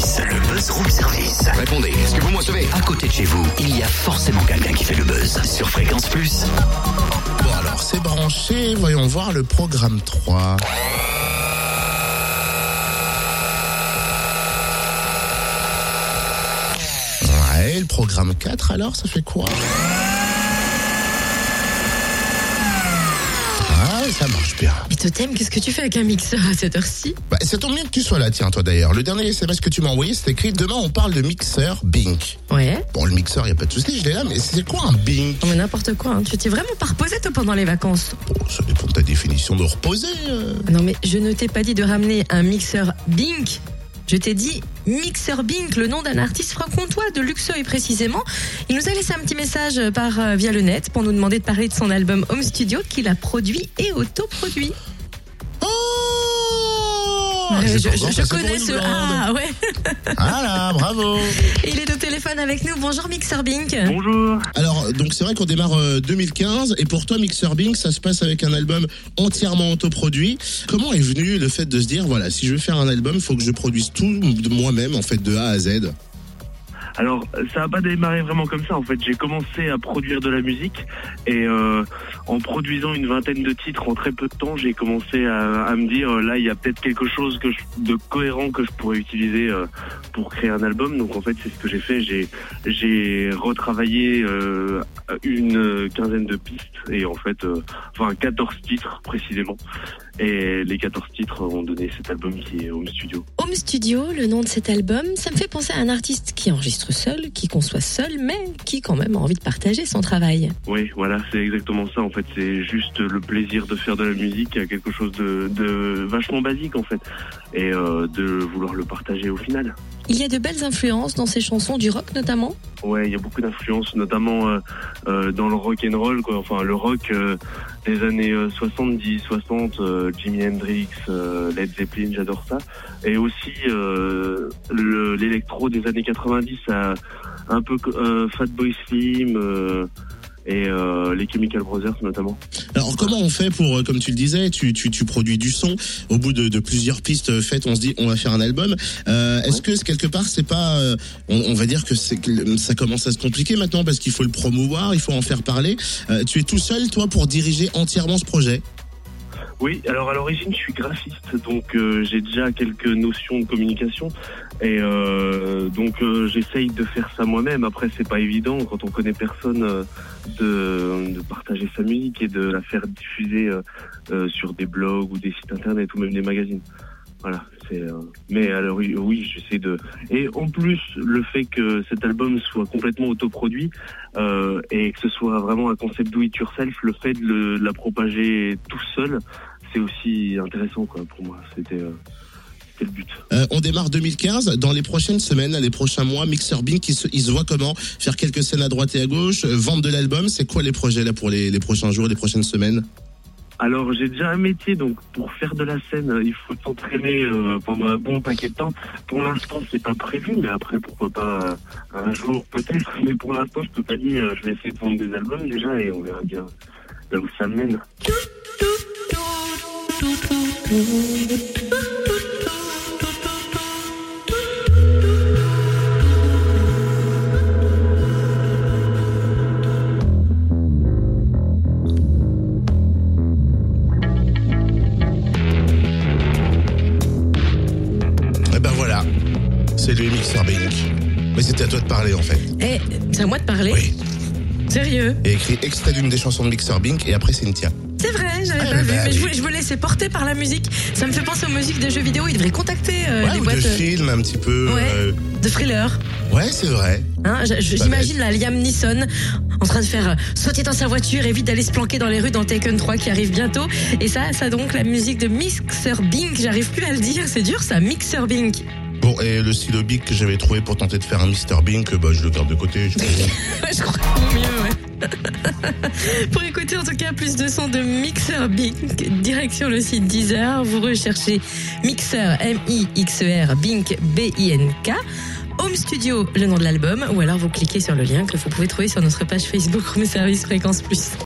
service, le buzz room service. Répondez, est-ce que vous me recevez? À côté de chez vous, il y a forcément quelqu'un qui fait le buzz. Sur Fréquence Plus. Bon alors, c'est branché, voyons voir le programme 3. Ouais, le programme 4 alors, ça fait quoi? Ah, ça marche bien. Et Totem, qu'est-ce que tu fais avec un mixeur à cette heure-ci Bah, ça tombe bien que tu sois là, tiens, toi d'ailleurs. Le dernier SMS que tu m'as envoyé, c'est écrit Demain, on parle de mixeur Bink. Ouais. Bon, le mixeur, y a pas de souci, je l'ai là, mais c'est quoi un Bink Non mais n'importe quoi, hein. tu t'es vraiment pas reposé toi pendant les vacances? Bon, ça dépend de ta définition de reposer. euh. Non mais je ne t'ai pas dit de ramener un mixeur Bink. Je t'ai dit Mixeur Bink, le nom d'un artiste franc-comtois de Luxeuil précisément. Il nous a laissé un petit message par euh, via le net pour nous demander de parler de son album Home Studio qu'il a produit et autoproduit. J'ai je, connais ce. Ah ouais. Voilà, bravo. Il est au téléphone avec nous. Bonjour Mixeur Bink. Bonjour. Alors, donc c'est vrai qu'on démarre euh, 2015 et pour toi, Mixer Bing, ça se passe avec un album entièrement autoproduit. Comment est venu le fait de se dire, voilà, si je veux faire un album, il faut que je produise tout de moi-même, en fait, de A à Z? Alors, ça n'a pas démarré vraiment comme ça. En fait, j'ai commencé à produire de la musique et euh, en produisant une vingtaine de titres en très peu de temps, j'ai commencé à, me dire euh, là, il y a peut-être quelque chose de cohérent que je pourrais utiliser euh, pour créer un album. Donc, en fait, c'est ce que j'ai fait. J'ai retravaillé une quinzaine de pistes et en fait, euh, enfin 14 titres précisément. Et les 14 titres ont donné cet album qui est Home Studio. Home Studio, le nom de cet album, ça me fait penser à un artiste qui enregistre seul, qui conçoit seul, mais qui quand même a envie de partager son travail. Oui, voilà, c'est exactement ça. En fait, c'est juste le plaisir de faire de la musique, quelque chose de, de vachement basique en fait, et euh, de vouloir le partager au final. Il y a de belles influences dans ses chansons, du rock notamment. Ouais, il y a beaucoup d'influences, notamment euh, euh, dans le rock and roll, quoi. Enfin, le rock euh, des années euh, 70, 60, euh, Jimi Hendrix, euh, Led Zeppelin, j'adore ça. Et aussi euh, le- l'électro des années 90, à un peu euh, Fatboy Slim euh, et euh, les Chemical Brothers notamment. Alors, comment on fait pour, euh, comme tu le disais, tu, tu, tu produis du son, au bout de, de plusieurs pistes faites, on se dit, on va faire un album. Euh, Est-ce que quelque part, c'est pas, euh, on, on va dire que, c'est que ça commence à se compliquer maintenant parce qu'il faut le promouvoir, il faut en faire parler. Euh, tu es tout seul, toi, pour diriger entièrement ce projet? Oui, alors à l'origine, je suis graphiste, donc euh, j'ai déjà quelques notions de communication et euh, donc euh, j'essaye de faire ça moi-même. Après, c'est pas évident quand on connaît personne euh, de, de partager sa musique et de la faire diffuser euh, euh, sur des blogs ou des sites internet ou même des magazines. Voilà. Euh, mais alors oui, oui, j'essaie de. Et en plus, le fait que cet album soit complètement autoproduit euh, et que ce soit vraiment un concept do it yourself, le fait de, la propager tout seul, c'est aussi intéressant quoi pour moi. C'était euh, le but. Euh, on démarre 2015. Dans les prochaines semaines, les prochains mois, Mixer Bink, il se, voit comment Faire quelques scènes à droite et à gauche, euh, vendre de l'album. C'est quoi les projets là pour les prochains jours, les prochaines semaines? Alors j'ai déjà un métier, donc pour faire de la scène, il faut s'entraîner euh, pendant un bon paquet de temps. Pour l'instant, c'est pas prévu, mais après pourquoi pas euh, un jour peut-être. Mais pour l'instant, je peux pas dire. euh, Je vais essayer de vendre des albums déjà et on verra bien là où ça mène. C'est lui Mixer Bink. Mais c'était à toi de parler en fait. Eh, c'est à moi de parler Oui. Sérieux Et écrit extrait d'une des chansons de Mixer Bink et après Cynthia. C'est vrai, j'avais Ah, pas vu, bah mais je voulais, je me laissais porter par la musique. Ça me fait penser aux musiques des jeux vidéo. Ils devraient contacter euh, Ouais, les ou boîtes de euh, film un petit peu. Ouais. euh, de thriller. ouais c'est vrai. Hein, je- je- Bah, J'imagine la Liam Neeson en train de faire euh, sauter dans sa voiture et vite d'aller se planquer dans les rues dans Taken 3 qui arrive bientôt. Et ça, ça donc la musique de Mixer Bink. J'arrive plus à le dire, c'est dur ça, Mixer Bink. Bon, et le stylo Bic que j'avais trouvé pour tenter de faire un Mr. Bink, bah, je le garde de côté. je- je crois mieux, ouais. Pour écouter en tout cas plus de sons de Mixer Bink, direction le site Deezer, vous recherchez Mixer M-I-X-E-R Bink B-I-N-K. Home Studio, le nom de l'album, ou alors vous cliquez sur le lien que vous pouvez trouver sur notre page Facebook Home Service Fréquence Plus.